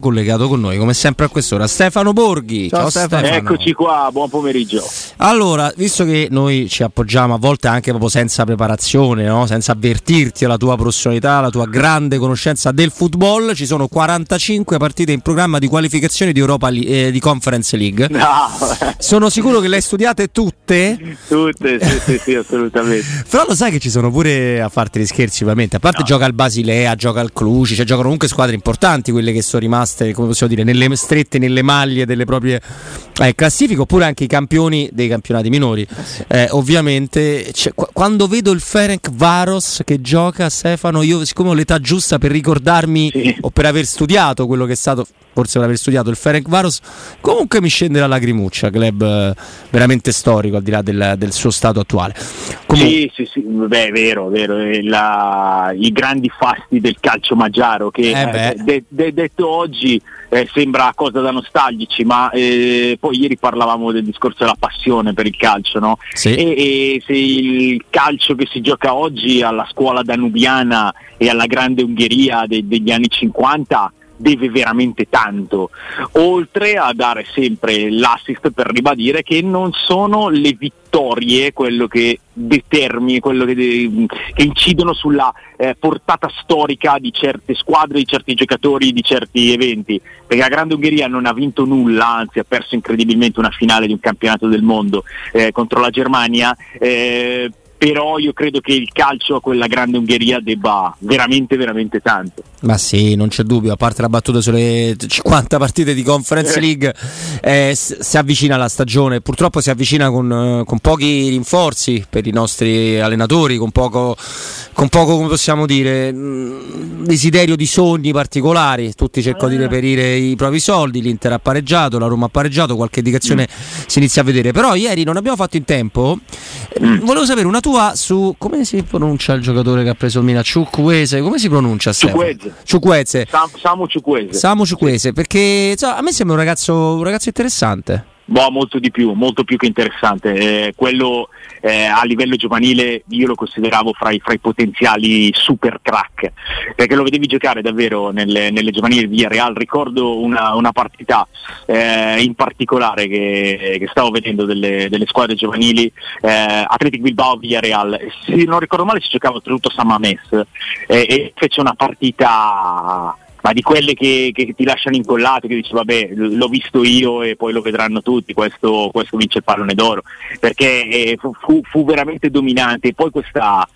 Collegato con noi come sempre a quest'ora Stefano Borghi ciao, ciao Stefano. eccoci qua buon pomeriggio allora visto che noi ci appoggiamo a volte anche proprio senza preparazione no? senza avvertirti la tua professionalità la tua grande conoscenza del football ci sono 45 partite in programma di qualificazione di Europa eh, di Conference League no. sono sicuro che le hai studiate tutte tutte sì sì, sì assolutamente però lo sai che ci sono pure a farti gli scherzi ovviamente a parte no. gioca al Basilea gioca al Cluj cioè giocano comunque squadre importanti quelle che sono rimaste rimaste, come possiamo dire, nelle strette nelle maglie delle proprie eh, classifiche, oppure anche i campioni dei campionati minori. Eh, ovviamente, qu- quando vedo il Ferenc Varos che gioca, Stefano, io siccome ho l'età giusta per ricordarmi sì. o per aver studiato quello che è stato forse per aver studiato il Ferenc Varos, comunque mi scende la lacrimuccia, club eh, veramente storico al di là del, del suo stato attuale. Comun- sì, sì, sì, beh, è vero, vero, la, i grandi fasti del calcio magiaro che eh eh, de- de- detto oggi eh, sembra cosa da nostalgici, ma eh, poi ieri parlavamo del discorso della passione per il calcio, no? Sì. E, e, se il calcio che si gioca oggi alla scuola danubiana e alla grande Ungheria de- degli anni 50 deve veramente tanto, oltre a dare sempre l'assist per ribadire che non sono le vittorie quello che determina, quello che, de- che incidono sulla eh, portata storica di certe squadre, di certi giocatori, di certi eventi, perché la Grande Ungheria non ha vinto nulla, anzi ha perso incredibilmente una finale di un campionato del mondo eh, contro la Germania. Eh, però io credo che il calcio a quella grande Ungheria debba veramente veramente tanto. Ma sì, non c'è dubbio, a parte la battuta sulle 50 partite di Conference eh. League, eh, si avvicina la stagione, purtroppo si avvicina con, eh, con, pochi rinforzi per i nostri allenatori, con poco, con poco come possiamo dire, mm, desiderio di sogni particolari, tutti cercano di eh. reperire i propri soldi, l'Inter ha pareggiato, la Roma ha pareggiato, qualche indicazione mm. si inizia a vedere, però ieri non abbiamo fatto in tempo, mm. volevo sapere una tua tua su come si pronuncia il giocatore che ha preso il Milan? Ciukwese, come si pronuncia? Ciukwese. Sam, Samu Ciukwese. Samu Ciukwese, perché insomma, a me sembra un ragazzo, un ragazzo interessante. Boh, molto di più, molto più che interessante. Eh, quello eh, a livello giovanile io lo consideravo fra i, fra i, potenziali super crack, perché lo vedevi giocare davvero nelle, nelle giovanili di Real. Ricordo una, una partita eh, in particolare che, che, stavo vedendo delle, delle squadre giovanili, eh, Athletic Bilbao Villarreal. Se non ricordo male si giocava oltretutto San Mamés eh, e fece una partita ma di quelle che, che, ti lasciano incollato, che dici vabbè l'ho visto io e poi lo vedranno tutti, questo, questo vince il pallone d'oro, perché eh, fu, fu, veramente dominante. E poi questa,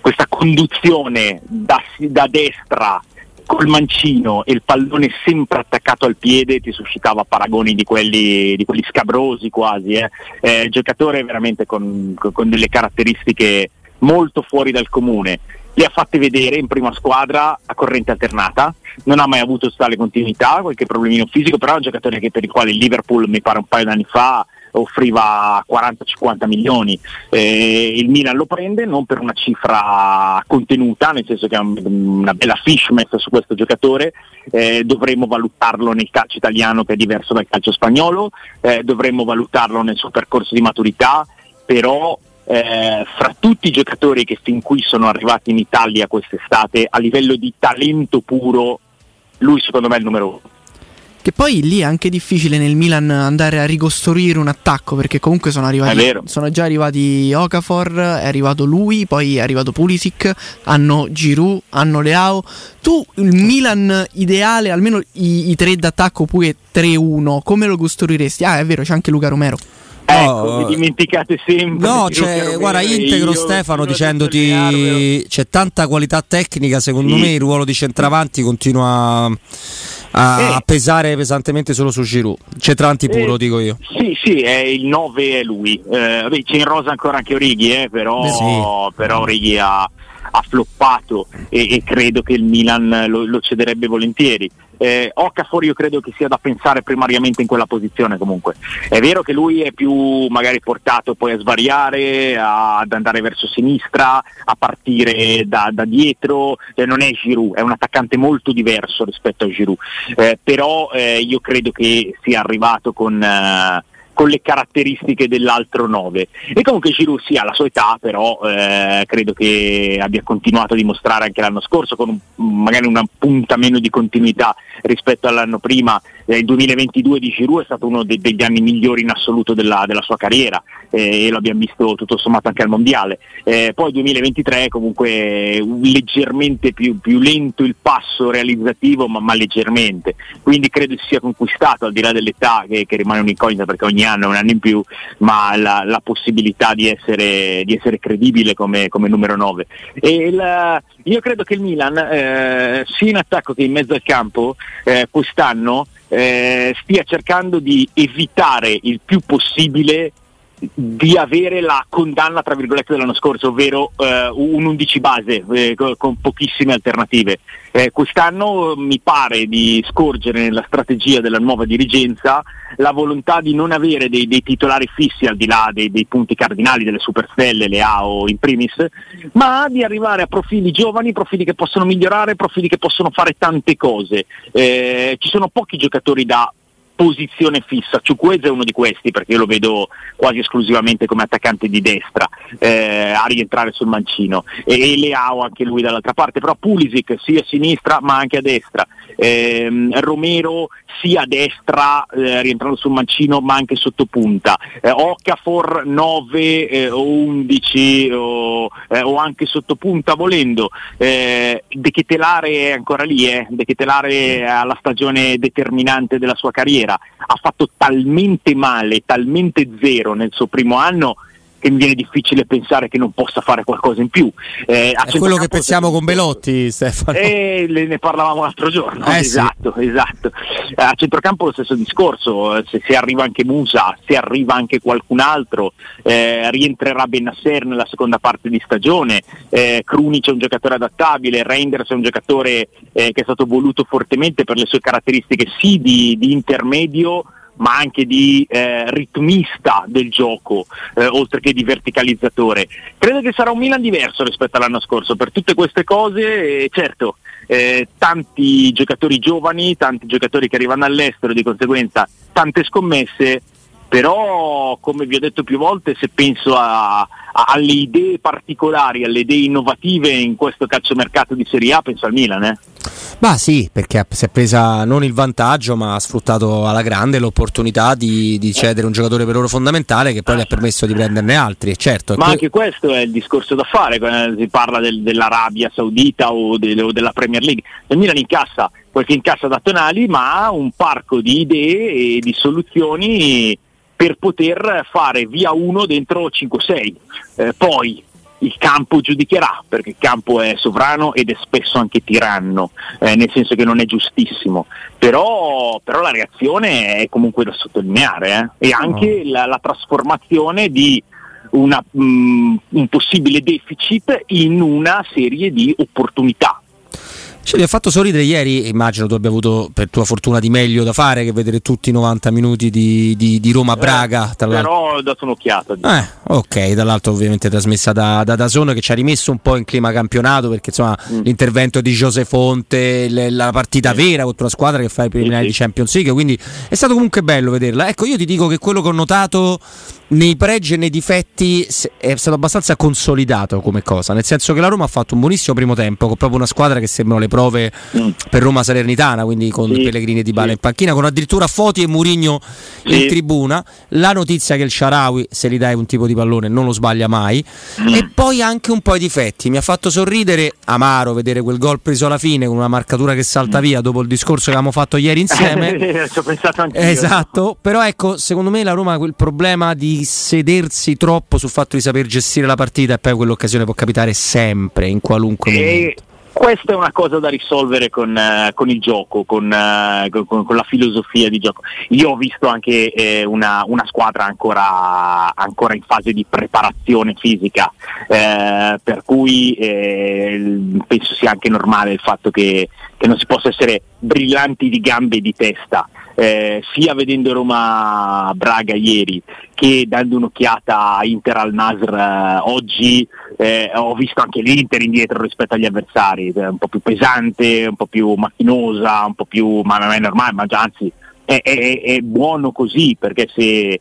questa conduzione da, da, destra col mancino e il pallone sempre attaccato al piede ti suscitava paragoni di quelli, di quelli scabrosi quasi, eh. Eh, giocatore veramente con, con delle caratteristiche molto fuori dal comune le ha fatte vedere in prima squadra a corrente alternata, non ha mai avuto tale continuità, qualche problemino fisico, però è un giocatore che per il quale il Liverpool mi pare un paio d'anni fa offriva 40-50 milioni, eh, il Milan lo prende non per una cifra contenuta, nel senso che è una bella fish messa su questo giocatore, eh, dovremmo valutarlo nel calcio italiano che è diverso dal calcio spagnolo, eh, dovremmo valutarlo nel suo percorso di maturità, però eh, fra tutti i giocatori che fin qui sono arrivati in Italia quest'estate, a livello di talento puro, lui secondo me è il numero uno. Che poi lì è anche difficile nel Milan andare a ricostruire un attacco perché comunque sono, arrivati, sono già arrivati Okafor, è arrivato lui, poi è arrivato Pulisic, hanno Giroud, hanno Leao. Tu il Milan ideale, almeno i, i tre d'attacco oppure 3-1, come lo costruiresti? Ah, è vero, c'è anche Luca Romero. Ecco, vi dimenticate sempre. No, c'è, guarda, integro Stefano dicendoti c'è tanta qualità tecnica, secondo sì. me il ruolo di centravanti continua a, eh. a, pesare pesantemente solo su Giroud. Centravanti puro, eh, dico io. Sì, sì, è il 9 è lui. Eh, c'è in rosa ancora anche Orighi, eh, però, sì. però Orighi ha, ha floppato e, e, credo che il Milan lo, lo cederebbe volentieri. Eh, Okafor io credo che sia da pensare primariamente in quella posizione comunque. È vero che lui è più magari portato poi a svariare, a, ad andare verso sinistra, a partire da, da dietro, eh, non è Giroud, è un attaccante molto diverso rispetto a Giroud, eh, però eh, io credo che sia arrivato con eh, con le caratteristiche dell'altro 9. E comunque Giroud sì, ha la sua età, però eh, credo che abbia continuato a dimostrare anche l'anno scorso con un, magari una punta meno di continuità rispetto all'anno prima. Eh, il 2022 di Giroud è stato uno de- degli anni migliori in assoluto della, della sua carriera eh, e lo abbiamo visto tutto sommato anche al Mondiale. Eh, poi il 2023 comunque leggermente più, più, lento il passo realizzativo, ma, ma, leggermente. Quindi credo si sia conquistato, al di là dell'età che, che rimane un'incognita perché ogni anno è un anno in più, ma la, la possibilità di essere, di essere credibile come, come, numero 9. E il, io credo che il Milan, eh, sia in attacco che in mezzo al campo, eh, quest'anno eh, stia cercando di evitare il più possibile di avere la condanna tra virgolette dell'anno scorso, ovvero eh, un 11 base eh, con pochissime alternative. Eh, quest'anno mi pare di scorgere nella strategia della nuova dirigenza la volontà di non avere dei, dei titolari fissi al di là dei, dei, punti cardinali delle superstelle, le AO in primis, ma di arrivare a profili giovani, profili che possono migliorare, profili che possono fare tante cose. Eh, ci sono pochi giocatori da posizione fissa. Ciuquez è uno di questi perché io lo vedo quasi esclusivamente come attaccante di destra eh, a rientrare sul mancino e, e Leao anche lui dall'altra parte, però Pulisic sia a sinistra ma anche a destra. Eh, Romero sia a destra eh, rientrando sul mancino ma anche sotto punta eh, Okafor 9 eh, o 11 o, eh, o, anche sotto punta volendo eh, De Ketelare è ancora lì eh? De Ketelare ha la stagione determinante della sua carriera ha fatto talmente male talmente zero nel suo primo anno che mi viene difficile pensare che non possa fare qualcosa in più. Eh, è quello che pensiamo con Belotti, Stefano. Eh, ne parlavamo l'altro giorno, eh, esatto, sì. esatto. Eh, a centrocampo lo stesso discorso, eh, se, se, arriva anche Musa, se arriva anche qualcun altro, eh, rientrerà Benasser nella seconda parte di stagione, eh, Krunic è un giocatore adattabile, Reinders è un giocatore che è stato voluto fortemente per le sue caratteristiche sì di, di intermedio, ma anche di eh, ritmista del gioco, eh, oltre che di verticalizzatore. Credo che sarà un Milan diverso rispetto all'anno scorso per tutte queste cose, certo. Eh, tanti giocatori giovani, tanti giocatori che arrivano all'estero, di conseguenza tante scommesse, però come vi ho detto più volte se penso a, a, alle idee particolari, alle idee innovative in questo calciomercato di Serie A penso al Milan. Eh. Bah sì, perché si è presa non il vantaggio ma ha sfruttato alla grande l'opportunità di, di cedere un giocatore per loro fondamentale che poi gli ha permesso di prenderne altri. Certo, ma que- anche questo è il discorso da fare quando si parla del, dell'Arabia Saudita o, de, o della Premier League. Il Milan incassa quel che incassa da Tonali ma ha un parco di idee e di soluzioni per poter fare via uno dentro 5-6. Eh, poi il campo giudicherà, perché il campo è sovrano ed è spesso anche tiranno, eh, nel senso che non è giustissimo, però, però la reazione è comunque da sottolineare eh? e anche la, la trasformazione di una, um, un possibile deficit in una serie di opportunità Ce li ha fatto sorridere ieri, immagino tu abbia avuto per tua fortuna di meglio da fare che vedere tutti i 90 minuti di, di, di Roma-Braga. Eh, però ho dato un'occhiata. Eh, ok, dall'altro ovviamente trasmessa da, da Dazone che ci ha rimesso un po' in clima campionato perché insomma mm. l'intervento di Jose Fonte, le, la partita sì. vera contro una squadra che fa i preliminari sì. di Champions League, quindi è stato comunque bello vederla. Ecco, io ti dico che quello che ho notato nei pregi e nei difetti è stato abbastanza consolidato come cosa, nel senso che la Roma ha fatto un buonissimo primo tempo con proprio una squadra che sembrano le prove mm. per Roma Salernitana, quindi con sì, Pellegrini e Di Bala sì. in panchina, con addirittura Foti e Murigno sì. in tribuna. La notizia che il Sharawi, se gli dai un tipo di pallone, non lo sbaglia mai. Mm. E poi anche un po' i difetti. Mi ha fatto sorridere amaro vedere quel gol preso alla fine con una marcatura che salta mm. via dopo il discorso che avevamo fatto ieri insieme. Ci ho pensato anche Esatto, però ecco, secondo me la Roma quel problema di sedersi troppo sul fatto di saper gestire la partita e poi quell'occasione può capitare sempre, in qualunque e... momento. Questa è una cosa da risolvere con, uh, con il gioco, con, uh, con, con, la filosofia di gioco. Io ho visto anche eh, una, una, squadra ancora, ancora, in fase di preparazione fisica, eh, per cui eh, penso sia anche normale il fatto che, che non si possa essere brillanti di gambe e di testa, eh, sia vedendo Roma Braga ieri che dando un'occhiata a Inter al Nasr eh, oggi eh, ho visto anche l'Inter indietro rispetto agli avversari, un po' più pesante, un po' più macchinosa, un po' più, ma non è normale, ma già anzi è, è, è buono così perché se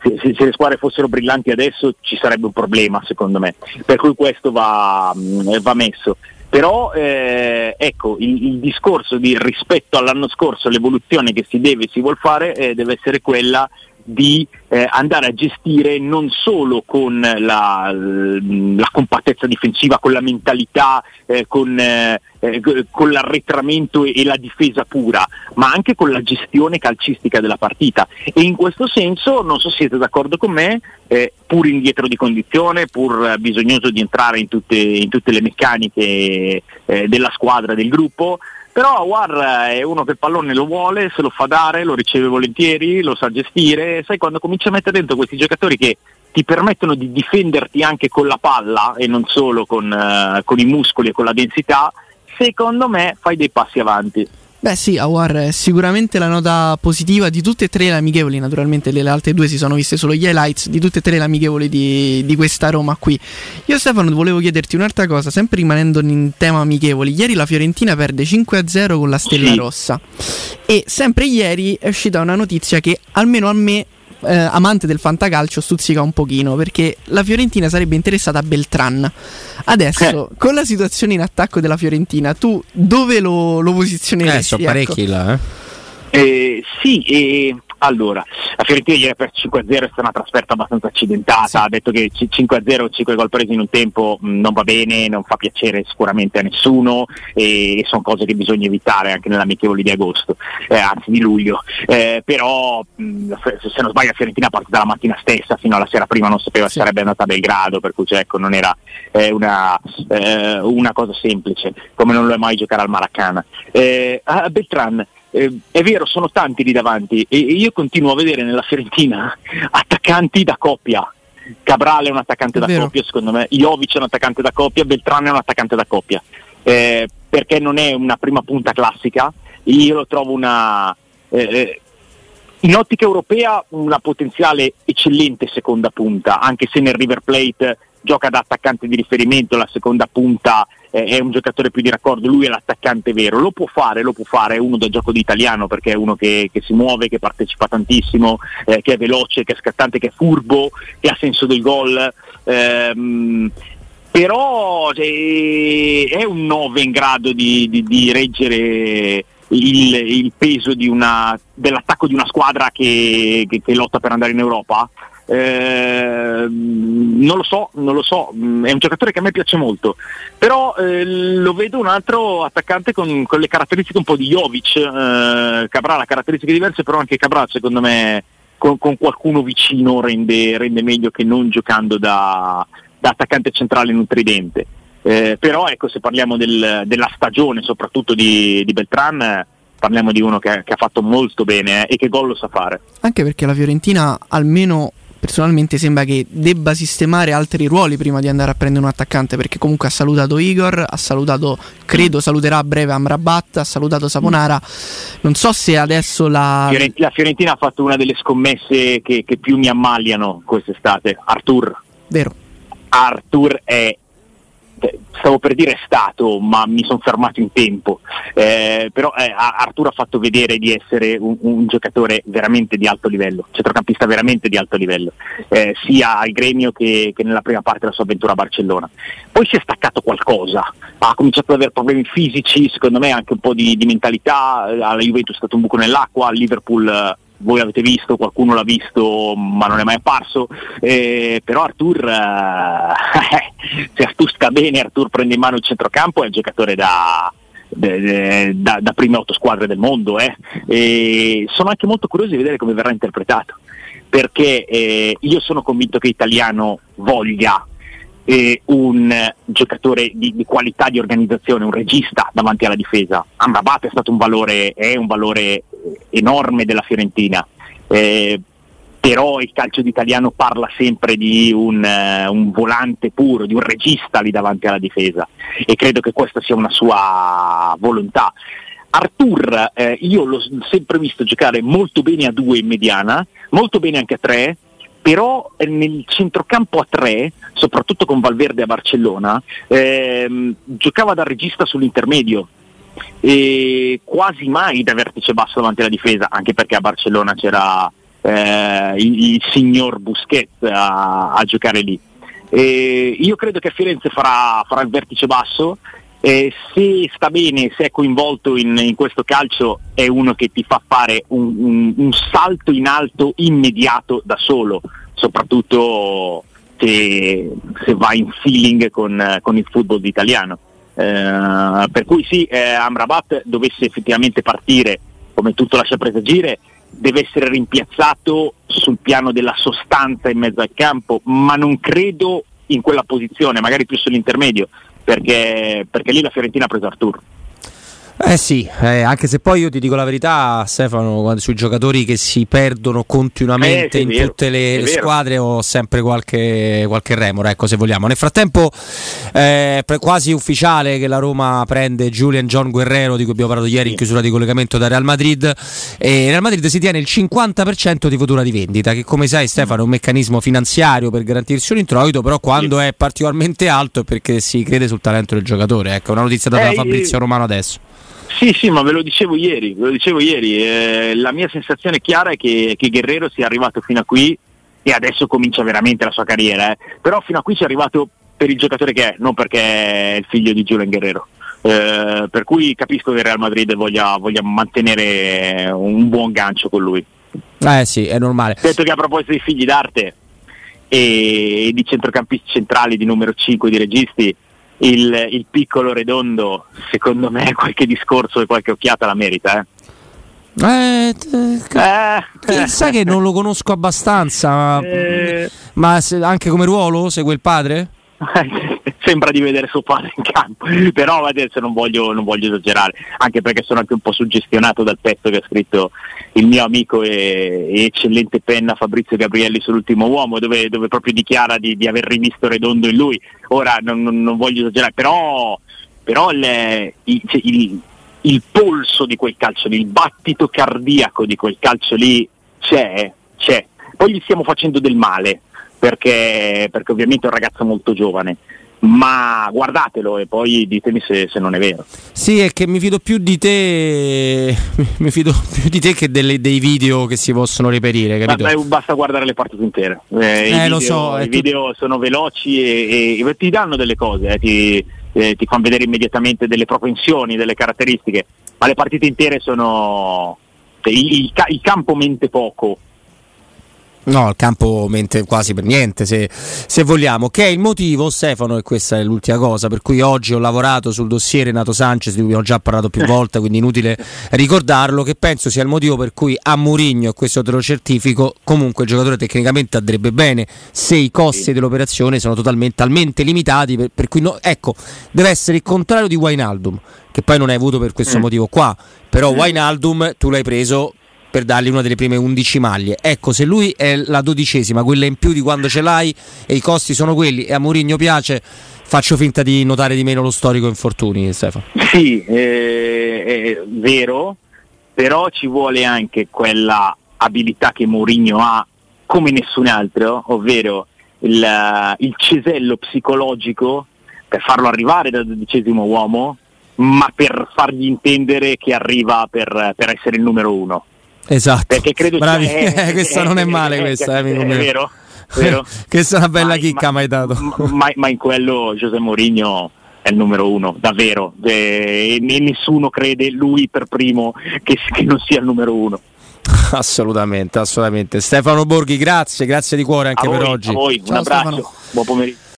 se, se, le squadre fossero brillanti adesso ci sarebbe un problema secondo me, per cui questo va, mm, va messo. Però eh, ecco, il, il, discorso di rispetto all'anno scorso, l'evoluzione che si deve e si vuole fare eh, deve essere quella di eh, andare a gestire non solo con la, la compattezza difensiva, con la mentalità, eh, con, eh, eh con, l'arretramento e, la difesa pura, ma anche con la gestione calcistica della partita. E in questo senso, non so se siete d'accordo con me, eh, pur indietro di condizione, pur bisognoso di entrare in tutte, in tutte le meccaniche eh, della squadra, del gruppo, però Awar è uno che il pallone lo vuole, se lo fa dare, lo riceve volentieri, lo sa gestire, sai quando cominci a mettere dentro questi giocatori che ti permettono di difenderti anche con la palla e non solo con, uh, con i muscoli e con la densità, secondo me fai dei passi avanti. Beh sì, Awar è sicuramente la nota positiva di tutte e tre le amichevoli, naturalmente le altre due si sono viste solo gli highlights, di tutte e tre le amichevoli di, di questa Roma qui. Io Stefano volevo chiederti un'altra cosa, sempre rimanendo in tema amichevoli, ieri la Fiorentina perde 5-0 con la Stella sì. Rossa e sempre ieri è uscita una notizia che almeno a me eh, amante del fantacalcio stuzzica un pochino perché la Fiorentina sarebbe interessata a Beltran. Adesso, eh. con la situazione in attacco della Fiorentina, tu dove lo, lo posizioneresti? Eh, sono parecchi ecco. là, eh. Eh, sì, eh, allora, la Fiorentina ieri per 5-0 è stata una trasferta abbastanza accidentata, sì. ha detto che 5-0, 5 gol presi in un tempo mh, non va bene, non fa piacere sicuramente a nessuno e, e sono cose che bisogna evitare anche nell'amichevole di agosto, eh, anzi di luglio, eh, però mh, se non sbaglio la Fiorentina parte dalla mattina stessa fino alla sera prima non sapeva sì. se sarebbe andata a Belgrado, per cui cioè, ecco, non era eh, una, eh, una, cosa semplice, come non lo è mai giocare al Maracana. Eh, Beltran eh, è vero, sono tanti lì davanti e, e io continuo a vedere nella Fiorentina attaccanti da coppia. Cabral è un attaccante da vero. coppia, secondo me, Jovic è un attaccante da coppia, Beltrano è un attaccante da coppia, eh, perché non è una prima punta classica, io lo trovo una, eh, eh in ottica europea una potenziale eccellente seconda punta, anche se nel River Plate gioca da attaccante di riferimento, la seconda punta è un giocatore più di raccordo, lui è l'attaccante vero, lo può fare, lo può fare, è uno da gioco di italiano perché è uno che, che si muove, che partecipa tantissimo, eh, che è veloce, che è scattante, che è furbo, che ha senso del gol. Ehm, però eh, è un 9 in grado di, di, di reggere il, il peso di una, dell'attacco di una squadra che, che, che lotta per andare in Europa? Eh, non lo so, non lo so, mm, è un giocatore che a me piace molto, però eh, lo vedo un altro attaccante con, con, le caratteristiche un po' di Jovic, eh, Cabral ha caratteristiche diverse, però anche Cabral secondo me con, con qualcuno vicino rende, rende, meglio che non giocando da, da attaccante centrale in un tridente. Eh, però ecco, se parliamo del, della stagione soprattutto di, di Beltran, parliamo di uno che, che, ha fatto molto bene eh, e che gol lo sa fare. Anche perché la Fiorentina almeno personalmente sembra che debba sistemare altri ruoli prima di andare a prendere un attaccante perché comunque ha salutato Igor, ha salutato, credo saluterà a breve Amrabat, ha salutato Saponara. Non so se adesso la... La Fiorentina ha fatto una delle scommesse che, che più mi ammaliano quest'estate, Artur. Vero. Artur è stavo per dire stato, ma mi sono fermato in tempo. Eh, però eh, Arturo ha fatto vedere di essere un, un, giocatore veramente di alto livello, centrocampista veramente di alto livello, eh, sia al gremio che, che, nella prima parte della sua avventura a Barcellona. Poi si è staccato qualcosa, ha cominciato ad avere problemi fisici, secondo me anche un po' di, di mentalità, alla Juventus è stato un buco nell'acqua, al Liverpool voi avete visto, qualcuno l'ha visto ma non è mai apparso, eh, però Artur, eh, se Artur sta bene, Artur prende in mano il centrocampo, è un giocatore da, da, da prime otto squadre del mondo eh. e sono anche molto curioso di vedere come verrà interpretato perché eh, io sono convinto che Italiano voglia eh, un giocatore di, di, qualità di organizzazione, un regista davanti alla difesa. Amrabat è stato un valore, è un valore enorme della Fiorentina. Eh, però il calcio d'italiano parla sempre di un, uh, un, volante puro, di un regista lì davanti alla difesa e credo che questa sia una sua volontà. Artur eh, io l'ho sempre visto giocare molto bene a due in mediana, molto bene anche a tre, però eh, nel centrocampo a tre, soprattutto con Valverde a Barcellona, ehm, giocava da regista sull'intermedio e quasi mai da vertice basso davanti alla difesa, anche perché a Barcellona c'era eh, il, il, signor Busquets a, a giocare lì. E io credo che a Firenze farà, farà il vertice basso e se sta bene, se è coinvolto in, in, questo calcio, è uno che ti fa fare un, un, un salto in alto immediato da solo, soprattutto se, se va in feeling con, con il football italiano. Eh, per cui sì, eh, Amrabat dovesse effettivamente partire, come tutto lascia presagire, deve essere rimpiazzato sul piano della sostanza in mezzo al campo, ma non credo in quella posizione, magari più sull'intermedio, perché, perché lì la Fiorentina ha preso Artur. Eh sì, eh, anche se poi io ti dico la verità, Stefano, sui giocatori che si perdono continuamente eh, in vero, tutte le squadre ho sempre qualche, qualche remora, ecco se vogliamo. Nel frattempo eh, quasi ufficiale che la Roma prende Julian John Guerrero, di cui abbiamo parlato ieri in chiusura di collegamento da Real Madrid, e Real Madrid si tiene il 50% di futura di vendita, che come sai Stefano è un meccanismo finanziario per garantirsi un introito, però quando è particolarmente alto è perché si crede sul talento del giocatore. Ecco, una notizia data da eh, Fabrizio Romano adesso. Sì, sì, ma ve lo dicevo ieri, ve lo dicevo ieri. Eh, la mia sensazione chiara è che, che, Guerrero sia arrivato fino a qui e adesso comincia veramente la sua carriera. Eh. Però fino a qui ci è arrivato per il giocatore che è, non perché è il figlio di Julian Guerrero. Eh, per cui capisco che il Real Madrid voglia, voglia, mantenere un buon gancio con lui. Eh sì, è normale. Detto che a proposito di figli d'arte e di centrocampisti centrali di numero 5 di registi, il, il, piccolo redondo, secondo me qualche discorso e qualche occhiata la merita. Eh. Eh, eh, sai che non lo conosco abbastanza, eh, ma se, anche come ruolo segue il padre? sembra di vedere suo padre in campo, però adesso non voglio, non voglio, esagerare, anche perché sono anche un po' suggestionato dal pezzo che ha scritto il mio amico e, e eccellente penna Fabrizio Gabrielli sull'ultimo uomo, dove, dove proprio dichiara di, di, aver rivisto Redondo in lui. Ora non, non, voglio esagerare, però, però il, il, cioè, il, il polso di quel calcio lì, il battito cardiaco di quel calcio lì c'è, c'è. Poi gli stiamo facendo del male, perché, perché ovviamente è un ragazzo molto giovane ma guardatelo e poi ditemi se, se, non è vero. Sì, è che mi fido più di te, mi fido più di te che delle, dei video che si possono reperire. Capito? Beh, basta guardare le partite intere. Eh, eh I video, so, i video sono veloci e, e, ti danno delle cose, eh, ti, eh, ti fanno vedere immediatamente delle propensioni, delle caratteristiche, ma le partite intere sono... il, il, il campo mente poco No, il campo mente quasi per niente, se, se, vogliamo. Che è il motivo, Stefano, e questa è l'ultima cosa, per cui oggi ho lavorato sul dossier Renato Sanchez, di cui abbiamo già parlato più volte, quindi inutile ricordarlo, che penso sia il motivo per cui a Mourinho, e questo te lo certifico, comunque il giocatore tecnicamente andrebbe bene se i costi dell'operazione sono totalmente talmente limitati, per, per cui no, ecco, deve essere il contrario di Wainaldum, che poi non hai avuto per questo mm. motivo qua, però mm. Wainaldum tu l'hai preso per dargli una delle prime 11 maglie. Ecco, se lui è la dodicesima, quella in più di quando ce l'hai e i costi sono quelli e a Mourinho piace, faccio finta di notare di meno lo storico infortuni, Stefano. Sì, eh, è vero, però ci vuole anche quella abilità che Mourinho ha come nessun altro, ovvero il, il cesello psicologico per farlo arrivare dal dodicesimo uomo, ma per fargli intendere che arriva per, per essere il numero uno. Esatto. Perché credo Bravi. Che, eh, questa non è male questa, eh, amico mio. È vero? vero? questa è una bella ma, chicca ma, mai dato. Ma, ma, in quello Giuseppe Mourinho è il numero uno, davvero. E, e nessuno crede, lui per primo, che, che non sia il numero uno. Assolutamente, assolutamente. Stefano Borghi, grazie, grazie di cuore anche a per voi, oggi. A voi, Ciao, un abbraccio, Stefano. buon pomeriggio.